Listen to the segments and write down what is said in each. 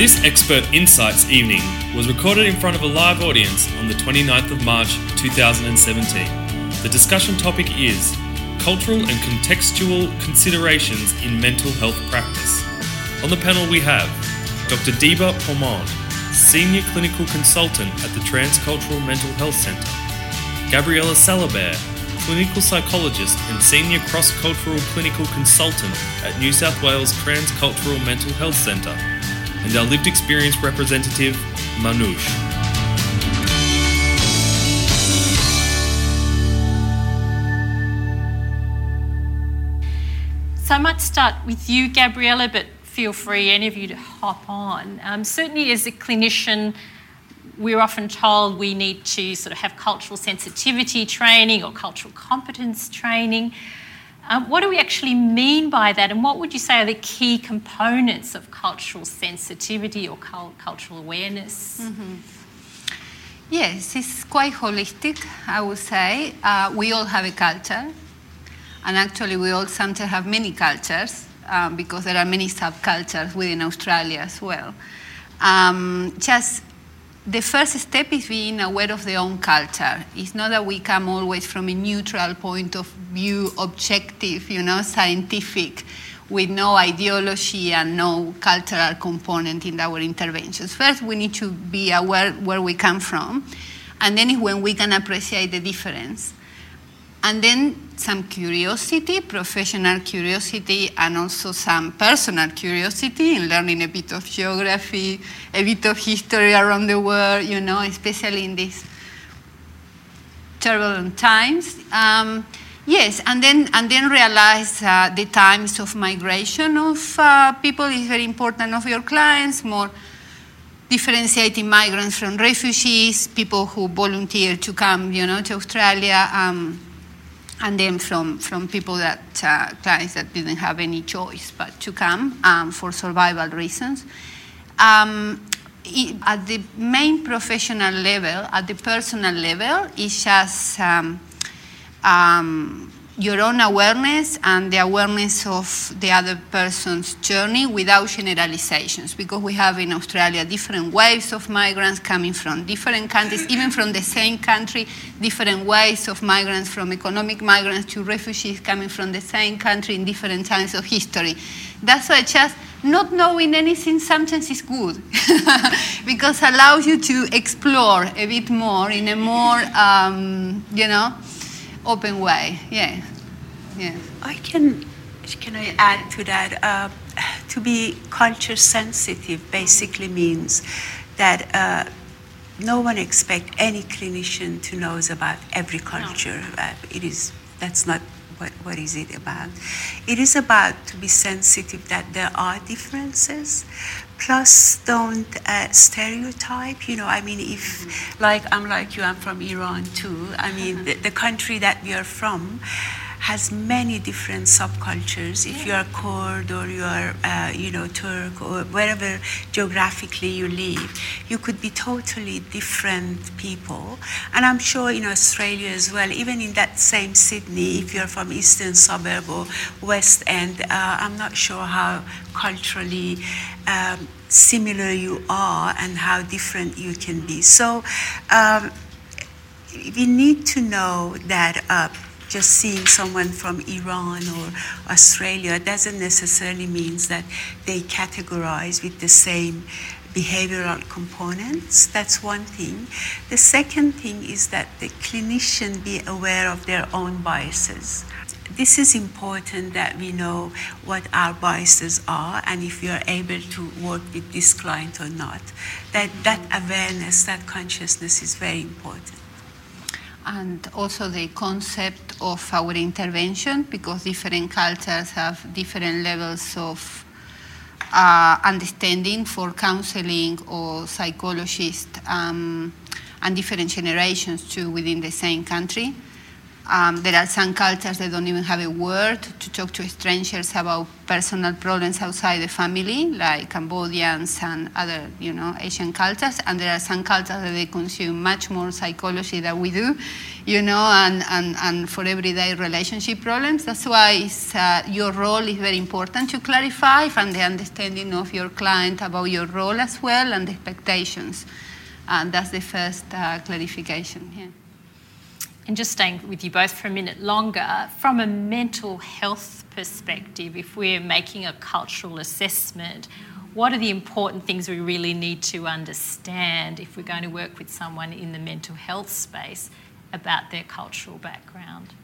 This Expert Insights evening was recorded in front of a live audience on the 29th of March 2017. The discussion topic is Cultural and Contextual Considerations in Mental Health Practice. On the panel we have Dr. Deba Pomond, Senior Clinical Consultant at the Transcultural Mental Health Centre, Gabriella Salabert, Clinical Psychologist and Senior Cross Cultural Clinical Consultant at New South Wales Transcultural Mental Health Centre, and our lived experience representative, Manoush. So I might start with you, Gabriella, but feel free, any of you, to hop on. Um, certainly, as a clinician, we're often told we need to sort of have cultural sensitivity training or cultural competence training. Um, what do we actually mean by that, and what would you say are the key components of cultural sensitivity or cul- cultural awareness? Yes, it's quite holistic, I would say. Uh, we all have a culture, and actually, we all sometimes have many cultures um, because there are many subcultures within Australia as well. Um, just the first step is being aware of their own culture. It's not that we come always from a neutral point of view, objective, you know, scientific, with no ideology and no cultural component in our interventions. First, we need to be aware where we come from, and then is when we can appreciate the difference. And then some curiosity, professional curiosity, and also some personal curiosity in learning a bit of geography, a bit of history around the world, you know, especially in these turbulent times. Um, yes, and then and then realize uh, the times of migration of uh, people is very important of your clients. More differentiating migrants from refugees, people who volunteer to come, you know, to Australia. Um, and then from, from people that uh, clients that didn't have any choice but to come um, for survival reasons. Um, i- at the main professional level, at the personal level, it's just um, um, your own awareness and the awareness of the other person's journey without generalizations because we have in Australia different waves of migrants coming from different countries, even from the same country, different waves of migrants from economic migrants to refugees coming from the same country in different times of history. That's why just not knowing anything sometimes is good because allows you to explore a bit more in a more, um, you know, open way. Yeah. Yeah. I can, can I add to that? Uh, to be culture sensitive basically means that uh, no one expect any clinician to knows about every culture. Uh, it is that's not what, what is it about. It is about to be sensitive that there are differences. Plus, don't uh, stereotype. You know, I mean, if like I'm like you, I'm from Iran too. I mean, the, the country that we are from has many different subcultures. If you are Kurd or you are, uh, you know, Turk or wherever geographically you live, you could be totally different people. And I'm sure in Australia as well, even in that same Sydney, if you're from eastern suburb or west end, uh, I'm not sure how culturally um, similar you are and how different you can be. So. Um, we need to know that uh, just seeing someone from Iran or Australia doesn't necessarily means that they categorize with the same behavioral components. That's one thing. The second thing is that the clinician be aware of their own biases. This is important that we know what our biases are and if we are able to work with this client or not. That, that awareness, that consciousness is very important. And also the concept of our intervention because different cultures have different levels of uh, understanding for counseling or psychologists um, and different generations too within the same country. Um, there are some cultures that don't even have a word to talk to strangers about personal problems outside the family, like Cambodians and other, you know, Asian cultures. And there are some cultures that they consume much more psychology than we do, you know, and, and, and for everyday relationship problems. That's why uh, your role is very important to clarify and the understanding of your client about your role as well and the expectations. And that's the first uh, clarification. Yeah. And just staying with you both for a minute longer, from a mental health perspective, if we're making a cultural assessment, what are the important things we really need to understand if we're going to work with someone in the mental health space about their cultural background?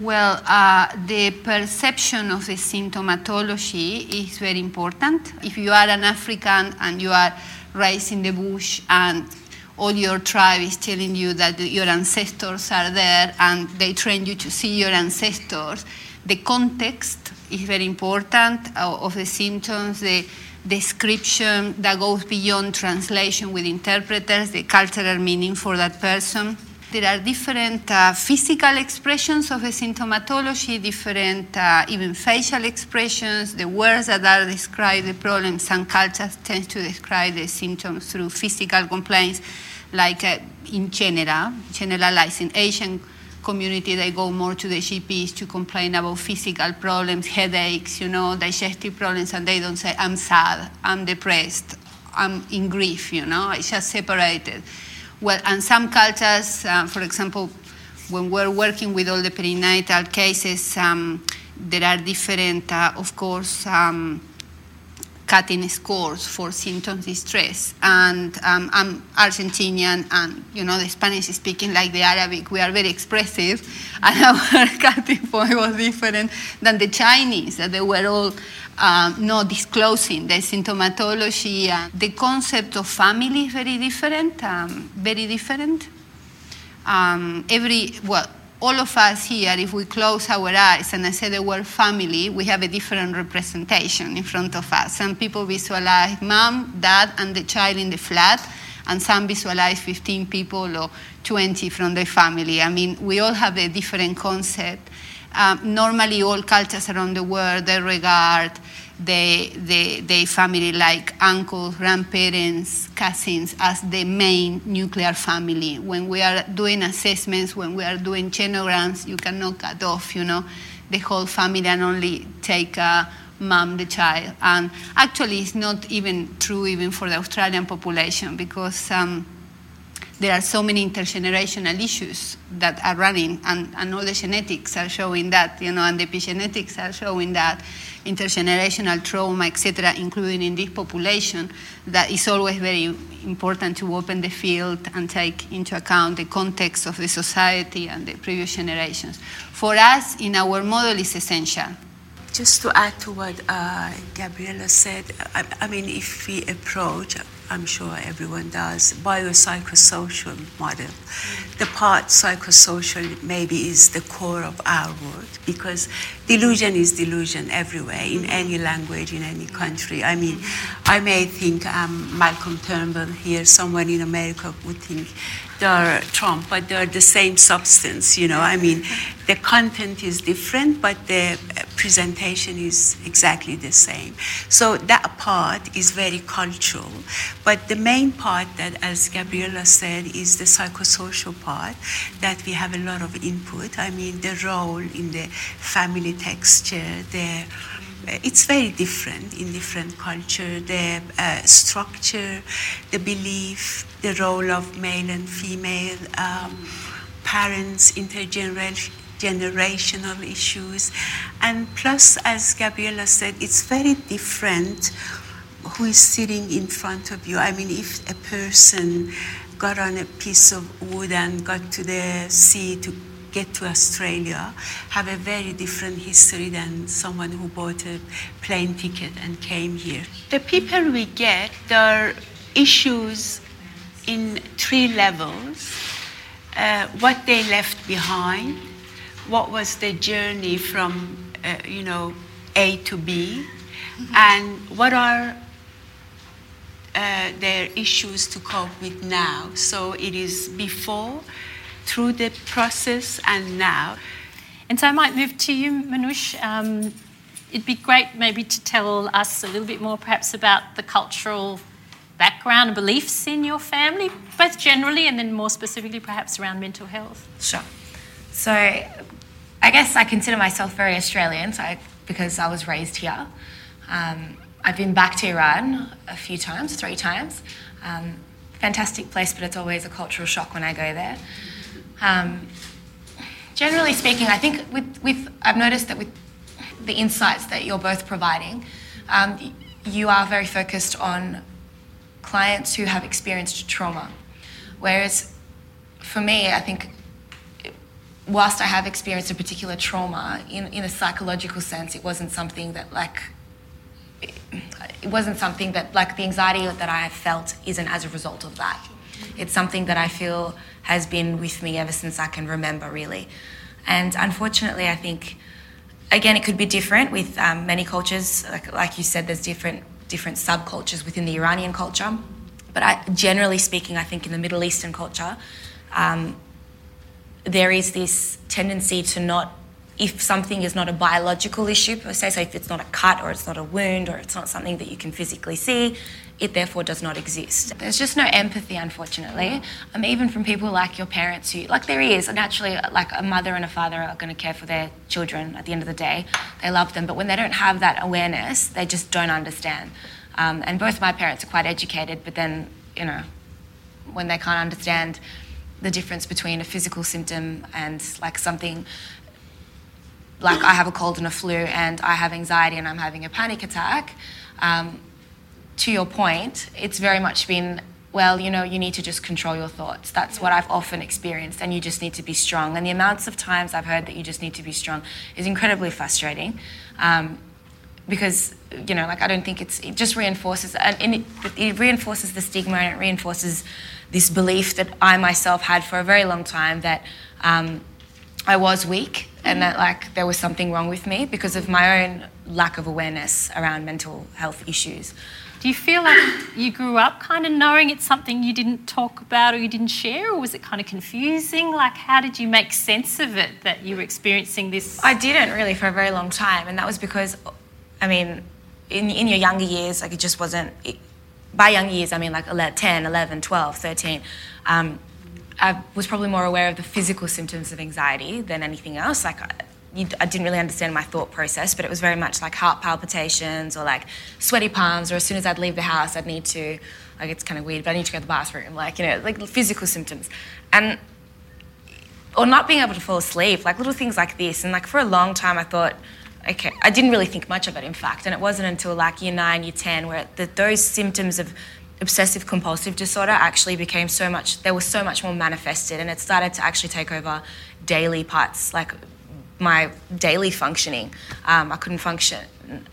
Well, uh, the perception of the symptomatology is very important. If you are an African and you are raised in the bush and all your tribe is telling you that your ancestors are there and they train you to see your ancestors. The context is very important uh, of the symptoms, the description that goes beyond translation with interpreters, the cultural meaning for that person. There are different uh, physical expressions of symptomatology, different uh, even facial expressions, the words that are describe the problem. Some cultures tend to describe the symptoms through physical complaints, like uh, in general, generalizing Asian community, they go more to the GPs to complain about physical problems, headaches, you know, digestive problems, and they don't say, I'm sad, I'm depressed, I'm in grief, you know, it's just separated. Well, and some cultures, uh, for example, when we're working with all the perinatal cases, um, there are different, uh, of course, um, cutting scores for symptoms distress. And um, I'm Argentinian, and you know the Spanish is speaking like the Arabic. We are very expressive, and our cutting point was different than the Chinese. That they were all um, not disclosing the symptomatology. The concept of family is very different, um, very different. Um, every, well, all of us here, if we close our eyes and I say the word family, we have a different representation in front of us. Some people visualize mom, dad, and the child in the flat, and some visualize 15 people or 20 from the family. I mean, we all have a different concept. Um, normally, all cultures around the world, they regard the, the, the family like uncles, grandparents, cousins as the main nuclear family. When we are doing assessments, when we are doing genograms, you cannot cut off, you know, the whole family and only take uh, mom, the child. And actually, it's not even true even for the Australian population because um, there are so many intergenerational issues that are running, and, and all the genetics are showing that, you know, and the epigenetics are showing that intergenerational trauma, etc., including in this population, that is always very important to open the field and take into account the context of the society and the previous generations. For us, in our model, is essential. Just to add to what uh, Gabriela said, I, I mean, if we approach I'm sure everyone does, biopsychosocial model. The part psychosocial maybe is the core of our work because delusion is delusion everywhere, in any language, in any country. I mean, I may think I'm Malcolm Turnbull here, someone in America would think they're Trump, but they're the same substance, you know. I mean, the content is different, but the presentation is exactly the same. So that part is very cultural. But the main part that, as Gabriela said, is the psychosocial part that we have a lot of input. I mean, the role in the family texture, the it's very different in different culture. The uh, structure, the belief, the role of male and female um, parents, intergenerational generational issues. And plus, as Gabriela said, it's very different who is sitting in front of you. I mean, if a person got on a piece of wood and got to the sea to get to Australia, have a very different history than someone who bought a plane ticket and came here. The people we get, there are issues in three levels. Uh, what they left behind, what was the journey from, uh, you know, A to B, mm-hmm. and what are uh, their issues to cope with now. So it is before through the process and now. And so I might move to you, Manoush. Um, it'd be great maybe to tell us a little bit more perhaps about the cultural background and beliefs in your family, both generally and then more specifically perhaps around mental health. Sure. So I guess I consider myself very Australian so I, because I was raised here. Um, I've been back to Iran a few times, three times. Um, fantastic place, but it's always a cultural shock when I go there. Um, generally speaking, I think with, with I've noticed that with the insights that you're both providing, um, you are very focused on clients who have experienced trauma. Whereas for me, I think whilst I have experienced a particular trauma, in, in a psychological sense, it wasn't something that like it wasn't something that like the anxiety that I have felt isn't as a result of that. It's something that I feel has been with me ever since I can remember, really. And unfortunately, I think again it could be different with um, many cultures. Like, like you said, there's different different subcultures within the Iranian culture. But I, generally speaking, I think in the Middle Eastern culture, um, there is this tendency to not if something is not a biological issue per se, so if it's not a cut or it's not a wound or it's not something that you can physically see, it therefore does not exist. There's just no empathy, unfortunately. Um, even from people like your parents, who like there is naturally like a mother and a father are going to care for their children at the end of the day. They love them, but when they don't have that awareness, they just don't understand. Um, and both my parents are quite educated, but then you know, when they can't understand the difference between a physical symptom and like something like I have a cold and a flu and I have anxiety and I'm having a panic attack, um, to your point, it's very much been, well, you know, you need to just control your thoughts. That's what I've often experienced, and you just need to be strong. And the amounts of times I've heard that you just need to be strong is incredibly frustrating. Um, because you know, like I don't think it's it just reinforces and it, it reinforces the stigma and it reinforces this belief that I myself had for a very long time that um, I was weak and that like there was something wrong with me because of my own lack of awareness around mental health issues. Do you feel like you grew up kind of knowing it's something you didn't talk about or you didn't share, or was it kind of confusing? Like, how did you make sense of it that you were experiencing this? I didn't really for a very long time, and that was because, I mean, in, in your younger years, like it just wasn't. It, by young years, I mean like 10, 11, 12, 13. Um, I was probably more aware of the physical symptoms of anxiety than anything else. Like, I, I didn't really understand my thought process, but it was very much like heart palpitations or like sweaty palms, or as soon as I'd leave the house, I'd need to, like, it's kind of weird, but I need to go to the bathroom, like, you know, like physical symptoms. And, or not being able to fall asleep, like little things like this. And, like, for a long time, I thought, okay, I didn't really think much of it, in fact. And it wasn't until like year nine, year 10, where the, those symptoms of obsessive compulsive disorder actually became so much, there was so much more manifested and it started to actually take over daily parts, like my daily functioning. Um, I couldn't function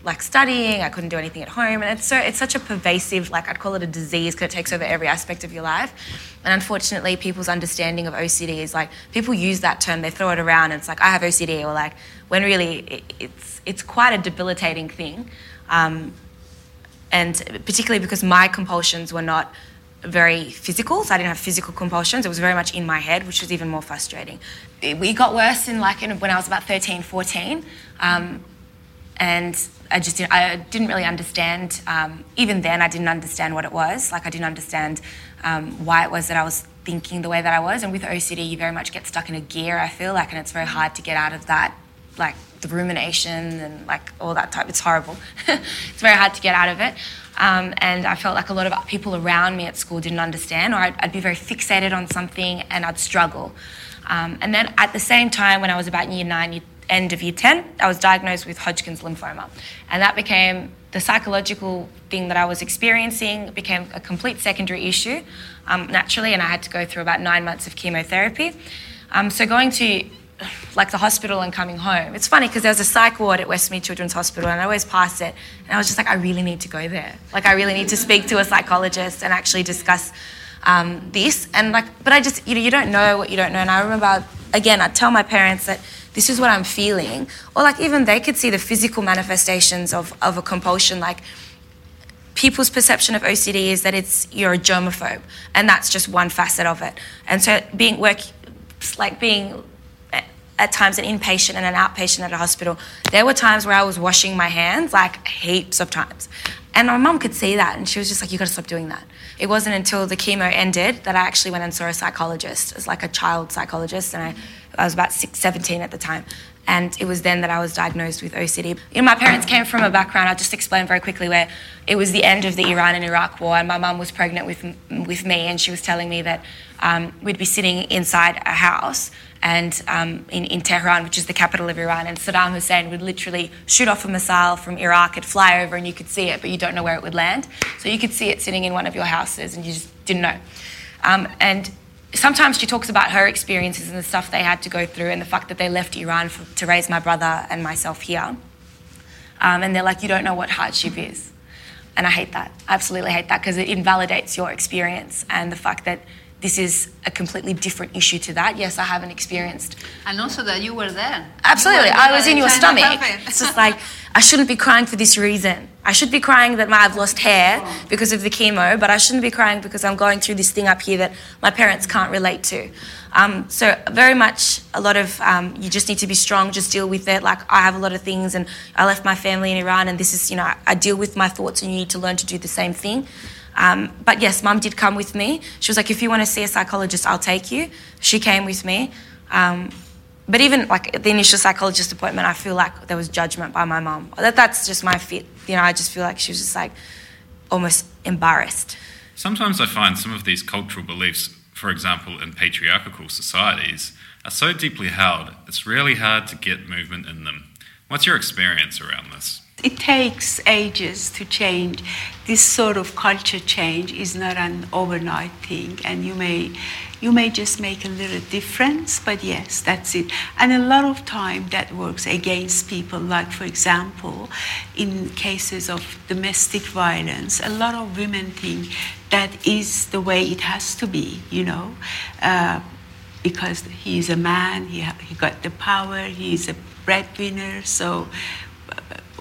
like studying, I couldn't do anything at home. And it's so it's such a pervasive, like I'd call it a disease because it takes over every aspect of your life. And unfortunately, people's understanding of OCD is like people use that term, they throw it around, and it's like I have OCD, or like when really it, it's it's quite a debilitating thing. Um, and particularly because my compulsions were not very physical, so I didn't have physical compulsions. It was very much in my head, which was even more frustrating. It got worse in like in, when I was about 13, 14, um, and I just didn't, I didn't really understand. Um, even then, I didn't understand what it was. Like I didn't understand um, why it was that I was thinking the way that I was. And with OCD, you very much get stuck in a gear. I feel like, and it's very hard to get out of that, like the rumination and like all that type. It's horrible. it's very hard to get out of it. Um, and I felt like a lot of people around me at school didn't understand, or I'd, I'd be very fixated on something and I'd struggle. Um, and then at the same time, when I was about year nine, year, end of year 10, I was diagnosed with Hodgkin's lymphoma. And that became the psychological thing that I was experiencing became a complete secondary issue um, naturally, and I had to go through about nine months of chemotherapy. Um, so going to like the hospital and coming home. It's funny because there was a psych ward at Westmead Children's Hospital and I always passed it and I was just like, I really need to go there. Like I really need to speak to a psychologist and actually discuss um, this. And like, but I just, you know, you don't know what you don't know. And I remember, again, I'd tell my parents that this is what I'm feeling. Or like even they could see the physical manifestations of, of a compulsion. Like people's perception of OCD is that it's, you're a germaphobe. And that's just one facet of it. And so being, work, like being at times an inpatient and an outpatient at a hospital, there were times where I was washing my hands like heaps of times. And my mum could see that and she was just like, you gotta stop doing that. It wasn't until the chemo ended that I actually went and saw a psychologist, as like a child psychologist, and I, I was about six, 17 at the time. And it was then that I was diagnosed with OCD. You know, my parents came from a background, I'll just explain very quickly, where it was the end of the Iran and Iraq war, and my mum was pregnant with, with me, and she was telling me that um, we'd be sitting inside a house and um, in, in Tehran, which is the capital of Iran, and Saddam Hussein would literally shoot off a missile from Iraq, it'd fly over, and you could see it, but you don't know where it would land. So you could see it sitting in one of your houses, and you just didn't know. Um, and sometimes she talks about her experiences and the stuff they had to go through, and the fact that they left Iran for, to raise my brother and myself here. Um, and they're like, you don't know what hardship is. And I hate that. I absolutely hate that because it invalidates your experience and the fact that this is a completely different issue to that. Yes, I haven't experienced. And also that you were there. Absolutely. Were I was in your stomach. It's just like, I shouldn't be crying for this reason. I should be crying that I've lost hair because of the chemo, but I shouldn't be crying because I'm going through this thing up here that my parents can't relate to. Um, so, very much a lot of um, you just need to be strong, just deal with it. Like, I have a lot of things, and I left my family in Iran, and this is, you know, I deal with my thoughts, and you need to learn to do the same thing. Um, but yes, mum did come with me. She was like, if you want to see a psychologist, I'll take you. She came with me. Um, but even like the initial psychologist appointment, I feel like there was judgment by my mum. That, that's just my fit. You know, I just feel like she was just like almost embarrassed. Sometimes I find some of these cultural beliefs, for example, in patriarchal societies, are so deeply held, it's really hard to get movement in them. What's your experience around this? It takes ages to change. This sort of culture change is not an overnight thing, and you may, you may just make a little difference. But yes, that's it. And a lot of time that works against people. Like for example, in cases of domestic violence, a lot of women think that is the way it has to be. You know. Uh, because he's a man, he, ha- he got the power, he's a breadwinner, so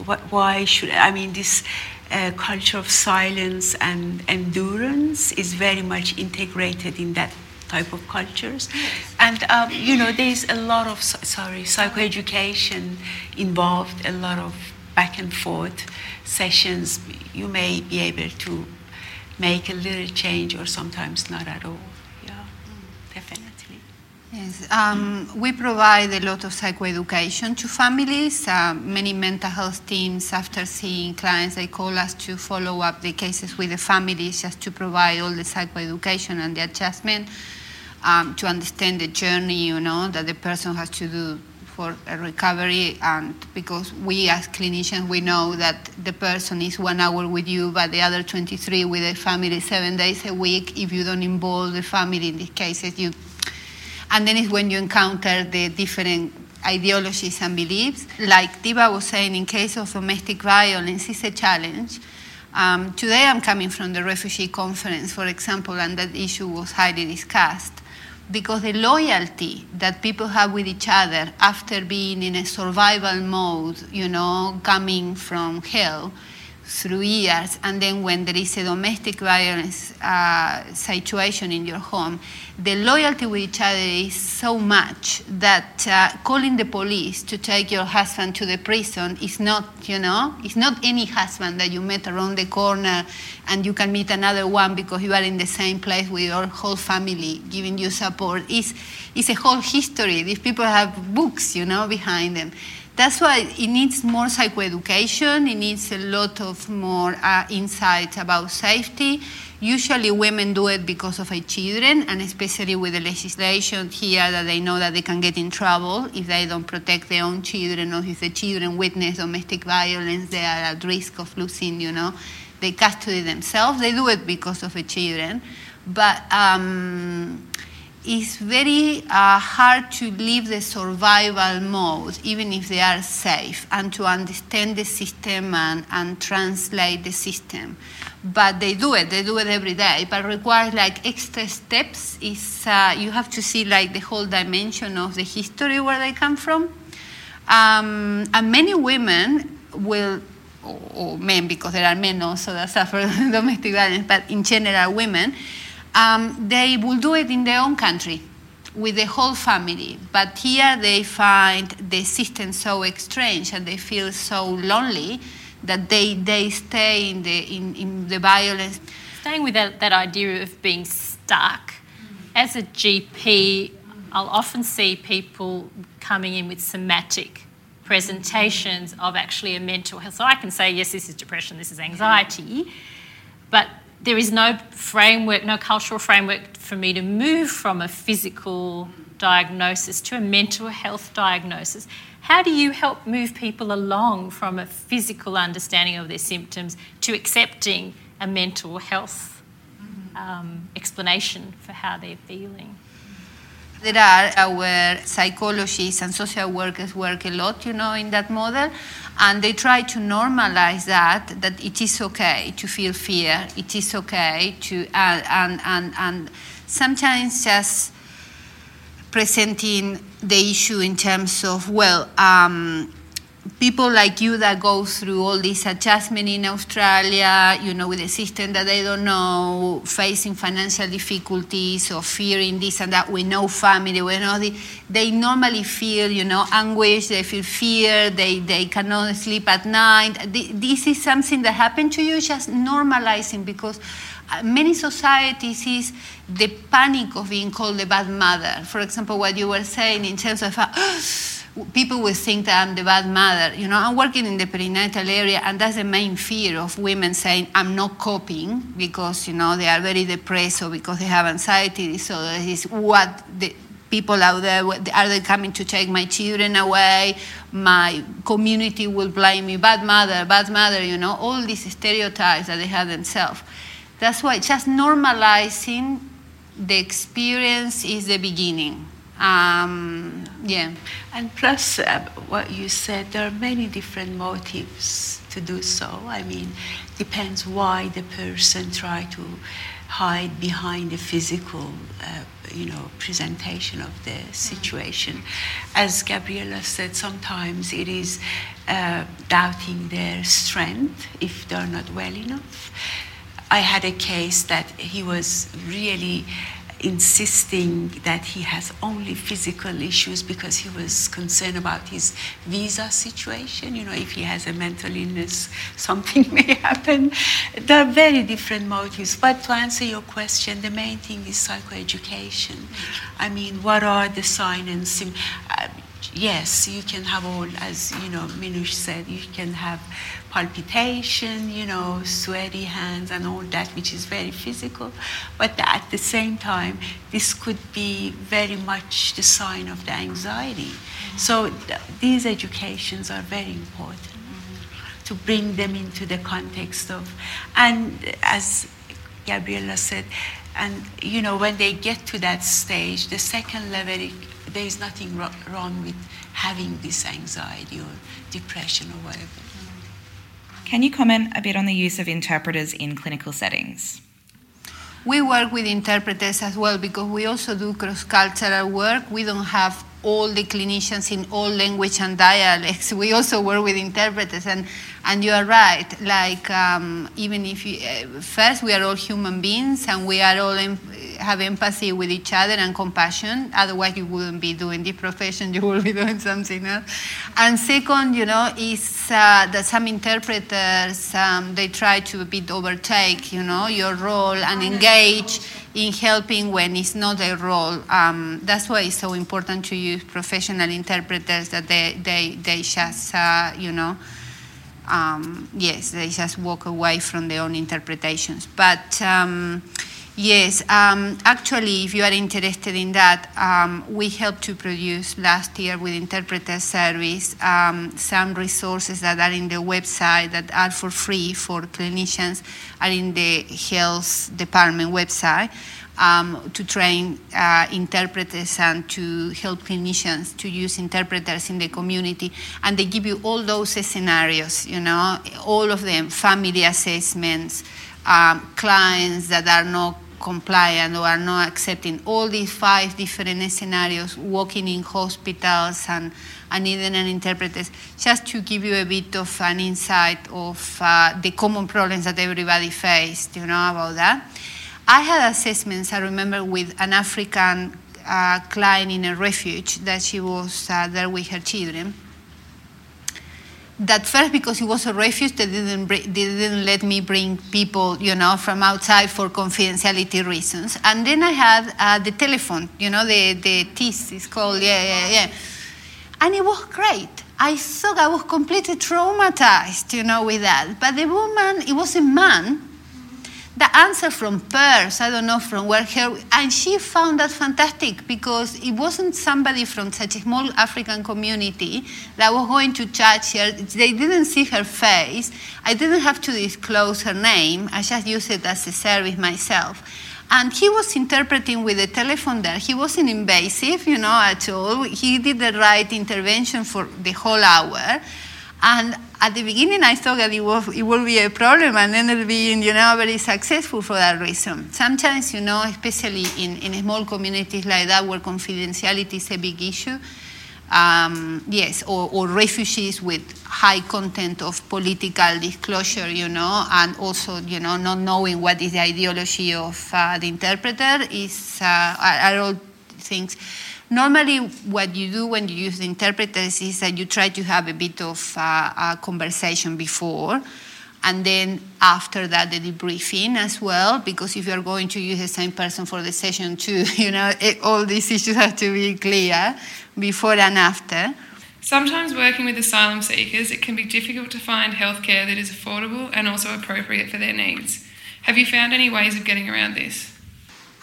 what, why should I mean this uh, culture of silence and endurance is very much integrated in that type of cultures, and um, you know there's a lot of so- sorry psychoeducation involved, a lot of back and forth sessions. You may be able to make a little change, or sometimes not at all. Yes, um, we provide a lot of psychoeducation to families. Uh, many mental health teams, after seeing clients, they call us to follow up the cases with the families just to provide all the psychoeducation and the adjustment um, to understand the journey, you know, that the person has to do for a recovery. And because we as clinicians, we know that the person is one hour with you, but the other 23 with the family seven days a week. If you don't involve the family in these cases, you and then it's when you encounter the different ideologies and beliefs. Like Diva was saying, in case of domestic violence, it's a challenge. Um, today I'm coming from the refugee conference, for example, and that issue was highly discussed because the loyalty that people have with each other after being in a survival mode, you know, coming from hell through years, and then when there is a domestic violence uh, situation in your home, the loyalty with each other is so much that uh, calling the police to take your husband to the prison is not, you know, it's not any husband that you met around the corner and you can meet another one because you are in the same place with your whole family giving you support. It's, it's a whole history. These people have books, you know, behind them. That's why it needs more psychoeducation. It needs a lot of more uh, insight about safety. Usually, women do it because of their children, and especially with the legislation here that they know that they can get in trouble if they don't protect their own children, or if the children witness domestic violence, they are at risk of losing, you know, the custody themselves. They do it because of the children, but. Um, it's very uh, hard to leave the survival mode, even if they are safe, and to understand the system and, and translate the system. But they do it, they do it every day, but requires like extra steps. Is uh, you have to see like the whole dimension of the history where they come from. Um, and many women will, or, or men, because there are men also that suffer domestic violence, but in general, women um, they will do it in their own country. with the whole family. But here they find the system so strange and they feel so lonely that they, they stay in the, in, in the violence. Staying with that, that idea of being stuck, as a GP, I'll often see people coming in with somatic presentations of actually a mental health. So I can say, yes, this is depression, this is anxiety, but there is no framework, no cultural framework for me to move from a physical diagnosis to a mental health diagnosis. How do you help move people along from a physical understanding of their symptoms to accepting a mental health um, explanation for how they're feeling? There are our psychologists and social workers work a lot, you know, in that model, and they try to normalize that that it is okay to feel fear, it is okay to uh, and and and sometimes just presenting the issue in terms of well. Um, people like you that go through all this adjustment in Australia, you know, with a system that they don't know, facing financial difficulties or fearing this and that with no family, with no, they, normally feel, you know, anguish, they feel fear, they, they cannot sleep at night. This is something that happened to you, just normalizing because uh, many societies is the panic of being called a bad mother. For example, what you were saying in terms of, uh, people will think that I'm the bad mother. You know, I'm working in the perinatal area, and that's the main fear of women saying, I'm not coping because, you know, they are very depressed or because they have anxiety. So this is what the people out there, are they coming to take my children away? My community will blame me, bad mother, bad mother, you know, all these stereotypes that they have themselves. That's why just normalizing the experience is the beginning. Um, yeah. And plus, uh, what you said, there are many different motives to do so. I mean, depends why the person try to hide behind the physical, uh, you know, presentation of the situation. As Gabriela said, sometimes it is uh, doubting their strength if they're not well enough. I had a case that he was really insisting that he has only physical issues because he was concerned about his visa situation. You know, if he has a mental illness, something may happen. There are very different motives. But to answer your question, the main thing is psychoeducation. I mean, what are the signs and symptoms? Uh, yes, you can have all, as you know, Minush said, you can have palpitation, you know, sweaty hands and all that, which is very physical. But at the same time, this could be very much the sign of the anxiety. Mm-hmm. So th- these educations are very important to bring them into the context of, and as Gabriela said, and you know, when they get to that stage, the second level, there is nothing ro- wrong with having this anxiety or depression or whatever. Can you comment a bit on the use of interpreters in clinical settings? We work with interpreters as well because we also do cross cultural work. We don't have all the clinicians in all language and dialects. We also work with interpreters, and, and you are right. Like um, even if you, uh, first we are all human beings and we are all em- have empathy with each other and compassion. Otherwise, you wouldn't be doing this profession. You will be doing something else. And second, you know, is uh, that some interpreters um, they try to a bit overtake, you know, your role and engage in helping when it's not their role. Um, that's why it's so important to use professional interpreters that they, they, they just, uh, you know, um, yes, they just walk away from their own interpretations. But um, yes, um, actually, if you are interested in that, um, we helped to produce last year with Interpreter Service um, some resources that are in the website that are for free for clinicians, are in the health department website. Um, to train uh, interpreters and to help clinicians to use interpreters in the community. And they give you all those scenarios, you know, all of them family assessments, um, clients that are not compliant or are not accepting all these five different scenarios, working in hospitals and, and even an interpreters, just to give you a bit of an insight of uh, the common problems that everybody faced, you know, about that. I had assessments, I remember, with an African a client in a refuge that she was uh, there with her children. That first, because it was a refuge, they didn't, they didn't let me bring people, you know, from outside for confidentiality reasons. And then I had uh, the telephone, you know, the, the TIS is called, yeah, yeah, yeah. And it was great. I thought I was completely traumatized, you know, with that. But the woman, it was a man the answer from Perth, I don't know from where her, and she found that fantastic because it wasn't somebody from such a small African community that was going to judge her. They didn't see her face. I didn't have to disclose her name. I just used it as a service myself. And he was interpreting with the telephone there. He wasn't invasive, you know, at all. He did the right intervention for the whole hour. And at the beginning, I thought that it, was, it would be a problem and ended up being, you know, very successful for that reason. Sometimes, you know, especially in, in small communities like that where confidentiality is a big issue, um, yes, or, or, refugees with high content of political disclosure, you know, and also, you know, not knowing what is the ideology of uh, the interpreter is uh, are all things Normally, what you do when you use the interpreters is that you try to have a bit of uh, a conversation before, and then after that, the debriefing as well, because if you're going to use the same person for the session too, you know, it, all these issues have to be clear before and after. Sometimes working with asylum seekers, it can be difficult to find healthcare that is affordable and also appropriate for their needs. Have you found any ways of getting around this?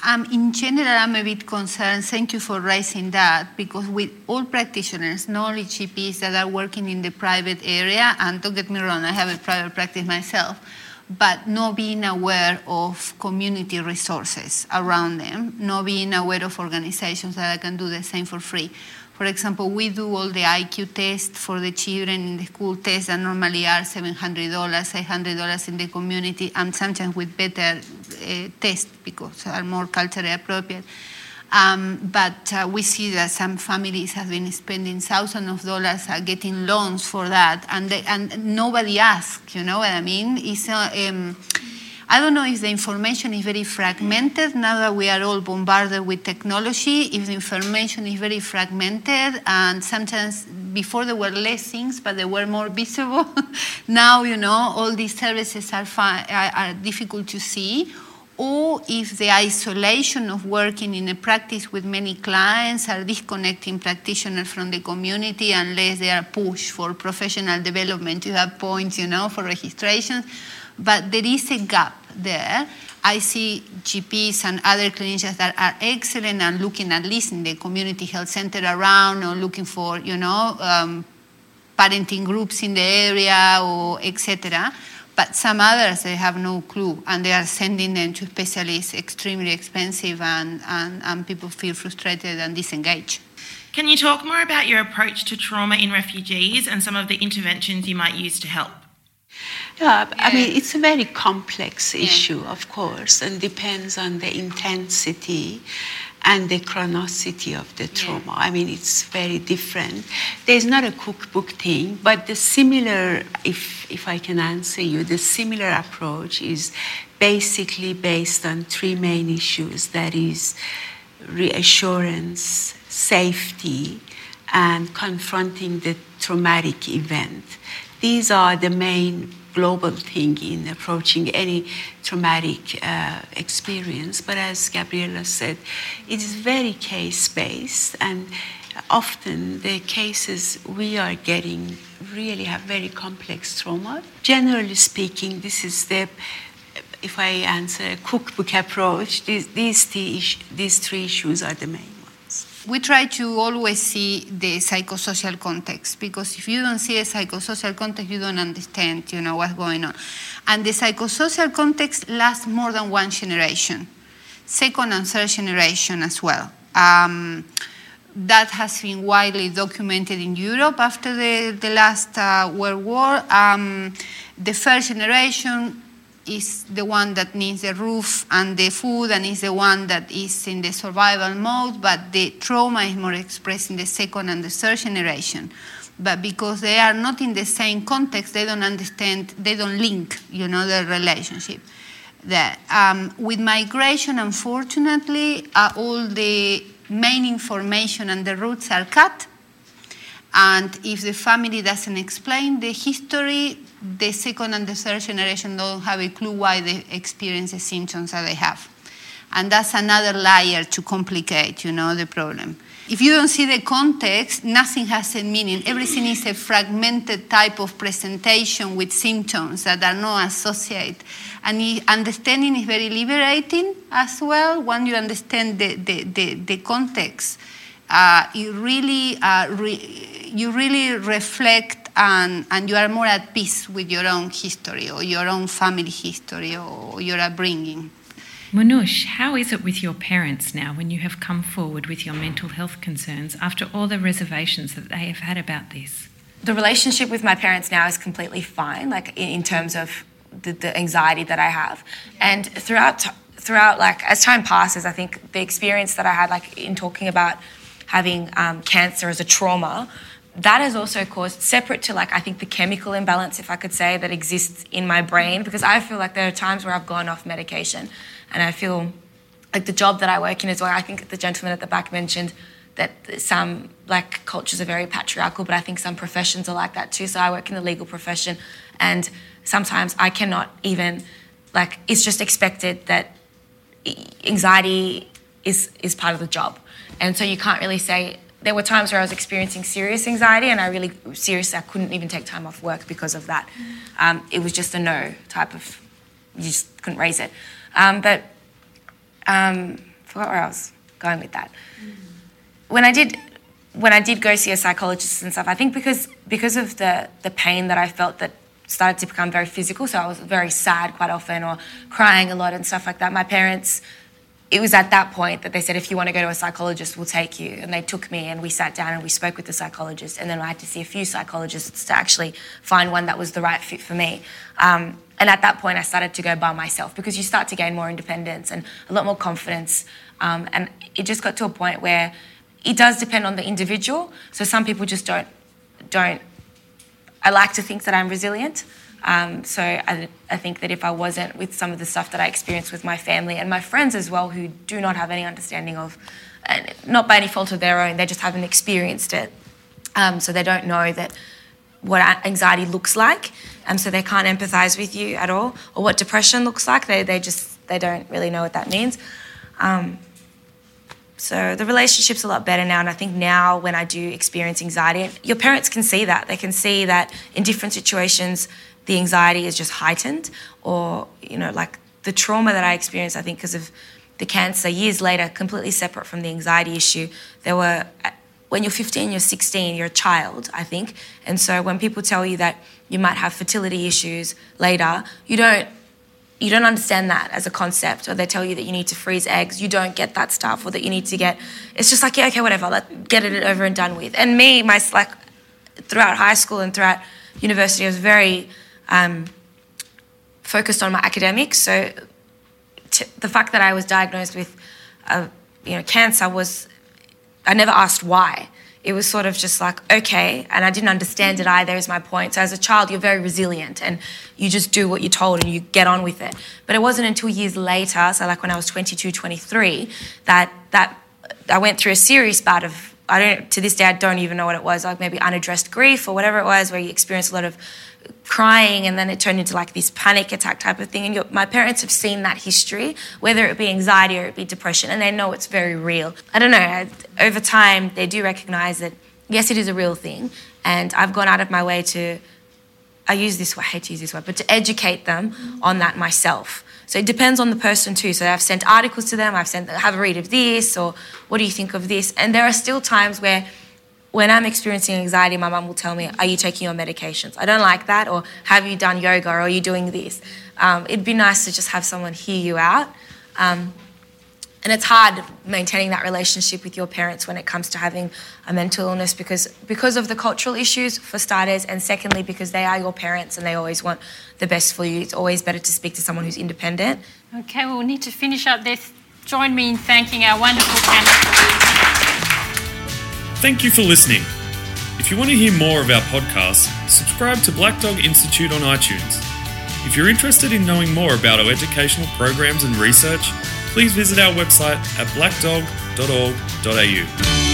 Um, in general, I'm a bit concerned. Thank you for raising that because with all practitioners, not only GPs that are working in the private area, and don't get me wrong, I have a private practice myself, but not being aware of community resources around them, not being aware of organizations that I can do the same for free. For example, we do all the IQ tests for the children in the school tests that normally are $700, $800 in the community, and sometimes with better uh, tests because are more culturally appropriate. Um, but uh, we see that some families have been spending thousands of dollars uh, getting loans for that, and, they, and nobody asks, you know what I mean? It's, uh, um, I don't know if the information is very fragmented now that we are all bombarded with technology, if the information is very fragmented, and sometimes before there were less things, but they were more visible. now, you know, all these services are, are, difficult to see or if the isolation of working in a practice with many clients are disconnecting practitioners from the community unless they are pushed for professional development to have points, you know, for registrations but there is a gap there. I see GPs and other clinicians that are excellent and looking at least in the community health center around or looking for, you know, um, parenting groups in the area or etc. But some others, they have no clue and they are sending them to specialists extremely expensive and, and, and people feel frustrated and disengaged. Can you talk more about your approach to trauma in refugees and some of the interventions you might use to help? Yeah, I mean, it's a very complex issue, of course, and depends on the intensity and the chronicity of the trauma. I mean, it's very different. There's not a cookbook thing, but the similar, if, if I can answer you, the similar approach is basically based on three main issues that is, reassurance, safety, and confronting the traumatic event. These are the main global thing in approaching any traumatic uh, experience. But as Gabriela said, it is very case based, and often the cases we are getting really have very complex trauma. Generally speaking, this is the if I answer a cookbook approach, these, these, three, these three issues are the main we try to always see the psychosocial context because if you don't see a psychosocial context, you don't understand, you know, what's going on. And the psychosocial context lasts more than one generation, second and third generation as well. Um, that has been widely documented in Europe after the, the last uh, World War. Um, the first generation is the one that needs the roof and the food and is the one that is in the survival mode, but the trauma is more expressed in the second and the third generation. But because they are not in the same context, they don't understand, they don't link, you know, the relationship. That um, with migration, unfortunately, uh, all the main information and the roots are cut. And if the family doesn't explain the history, the second and the third generation don't have a clue why they experience the symptoms that they have. And that's another layer to complicate, you know, the problem. If you don't see the context, nothing has a meaning. Everything is a fragmented type of presentation with symptoms that are not associated. And understanding is very liberating as well when you understand the, the, the, the context. Uh, you really, uh, re- you really reflect and, and you are more at peace with your own history or your own family history or your upbringing. Manoush, how is it with your parents now when you have come forward with your mental health concerns after all the reservations that they have had about this? The relationship with my parents now is completely fine, like in terms of the, the anxiety that I have. And throughout, throughout, like as time passes, I think the experience that I had, like in talking about having um, cancer as a trauma, that has also caused separate to like I think the chemical imbalance, if I could say, that exists in my brain because I feel like there are times where I've gone off medication and I feel like the job that I work in as well. I think the gentleman at the back mentioned that some like cultures are very patriarchal, but I think some professions are like that too. So I work in the legal profession, and sometimes I cannot even like it's just expected that anxiety is is part of the job, and so you can't really say. There were times where I was experiencing serious anxiety, and I really seriously I couldn't even take time off work because of that. Um, it was just a no type of you just couldn't raise it. Um, but um, forgot where I was going with that. When I did when I did go see a psychologist and stuff, I think because because of the the pain that I felt that started to become very physical, so I was very sad quite often or crying a lot and stuff like that. My parents it was at that point that they said, if you want to go to a psychologist, we'll take you. And they took me and we sat down and we spoke with the psychologist. And then I had to see a few psychologists to actually find one that was the right fit for me. Um, and at that point, I started to go by myself because you start to gain more independence and a lot more confidence. Um, and it just got to a point where it does depend on the individual. So some people just don't, don't. I like to think that I'm resilient. Um, so I, I, think that if I wasn't with some of the stuff that I experienced with my family and my friends as well, who do not have any understanding of, and not by any fault of their own, they just haven't experienced it. Um, so they don't know that what anxiety looks like, um, so they can't empathise with you at all, or what depression looks like. They, they just they don't really know what that means. Um, so the relationship's a lot better now, and I think now when I do experience anxiety, your parents can see that. They can see that in different situations, the anxiety is just heightened, or you know, like the trauma that I experienced. I think because of the cancer years later, completely separate from the anxiety issue. There were uh, when you're 15, you're 16, you're a child, I think. And so when people tell you that you might have fertility issues later, you don't you don't understand that as a concept, or they tell you that you need to freeze eggs, you don't get that stuff, or that you need to get. It's just like yeah, okay, whatever, Let's get it over and done with. And me, my like throughout high school and throughout university, I was very um, focused on my academics. So t- the fact that I was diagnosed with, uh, you know, cancer was I never asked why. It was sort of just like, okay, and I didn't understand it either, is my point. So as a child, you're very resilient and you just do what you're told and you get on with it. But it wasn't until years later, so like when I was 22, 23, that, that I went through a serious bout of, I don't, to this day, I don't even know what it was, like maybe unaddressed grief or whatever it was, where you experience a lot of crying and then it turned into like this panic attack type of thing. And my parents have seen that history whether it be anxiety or it be depression and they know it's very real. I don't know over time they do recognize that yes it is a real thing and i've gone out of my way to i use this word i hate to use this word but to educate them on that myself. So it depends on the person too. So i've sent articles to them i've sent have a read of this or what do you think of this? And there are still times where when I'm experiencing anxiety, my mum will tell me, Are you taking your medications? I don't like that. Or have you done yoga? Or are you doing this? Um, it'd be nice to just have someone hear you out. Um, and it's hard maintaining that relationship with your parents when it comes to having a mental illness because because of the cultural issues for starters and secondly because they are your parents and they always want the best for you it's always better to speak to someone who's independent okay well we need to finish up this join me in thanking our wonderful panelists Thank you for listening. If you want to hear more of our podcasts, subscribe to Black Dog Institute on iTunes. If you're interested in knowing more about our educational programs and research, please visit our website at blackdog.org.au.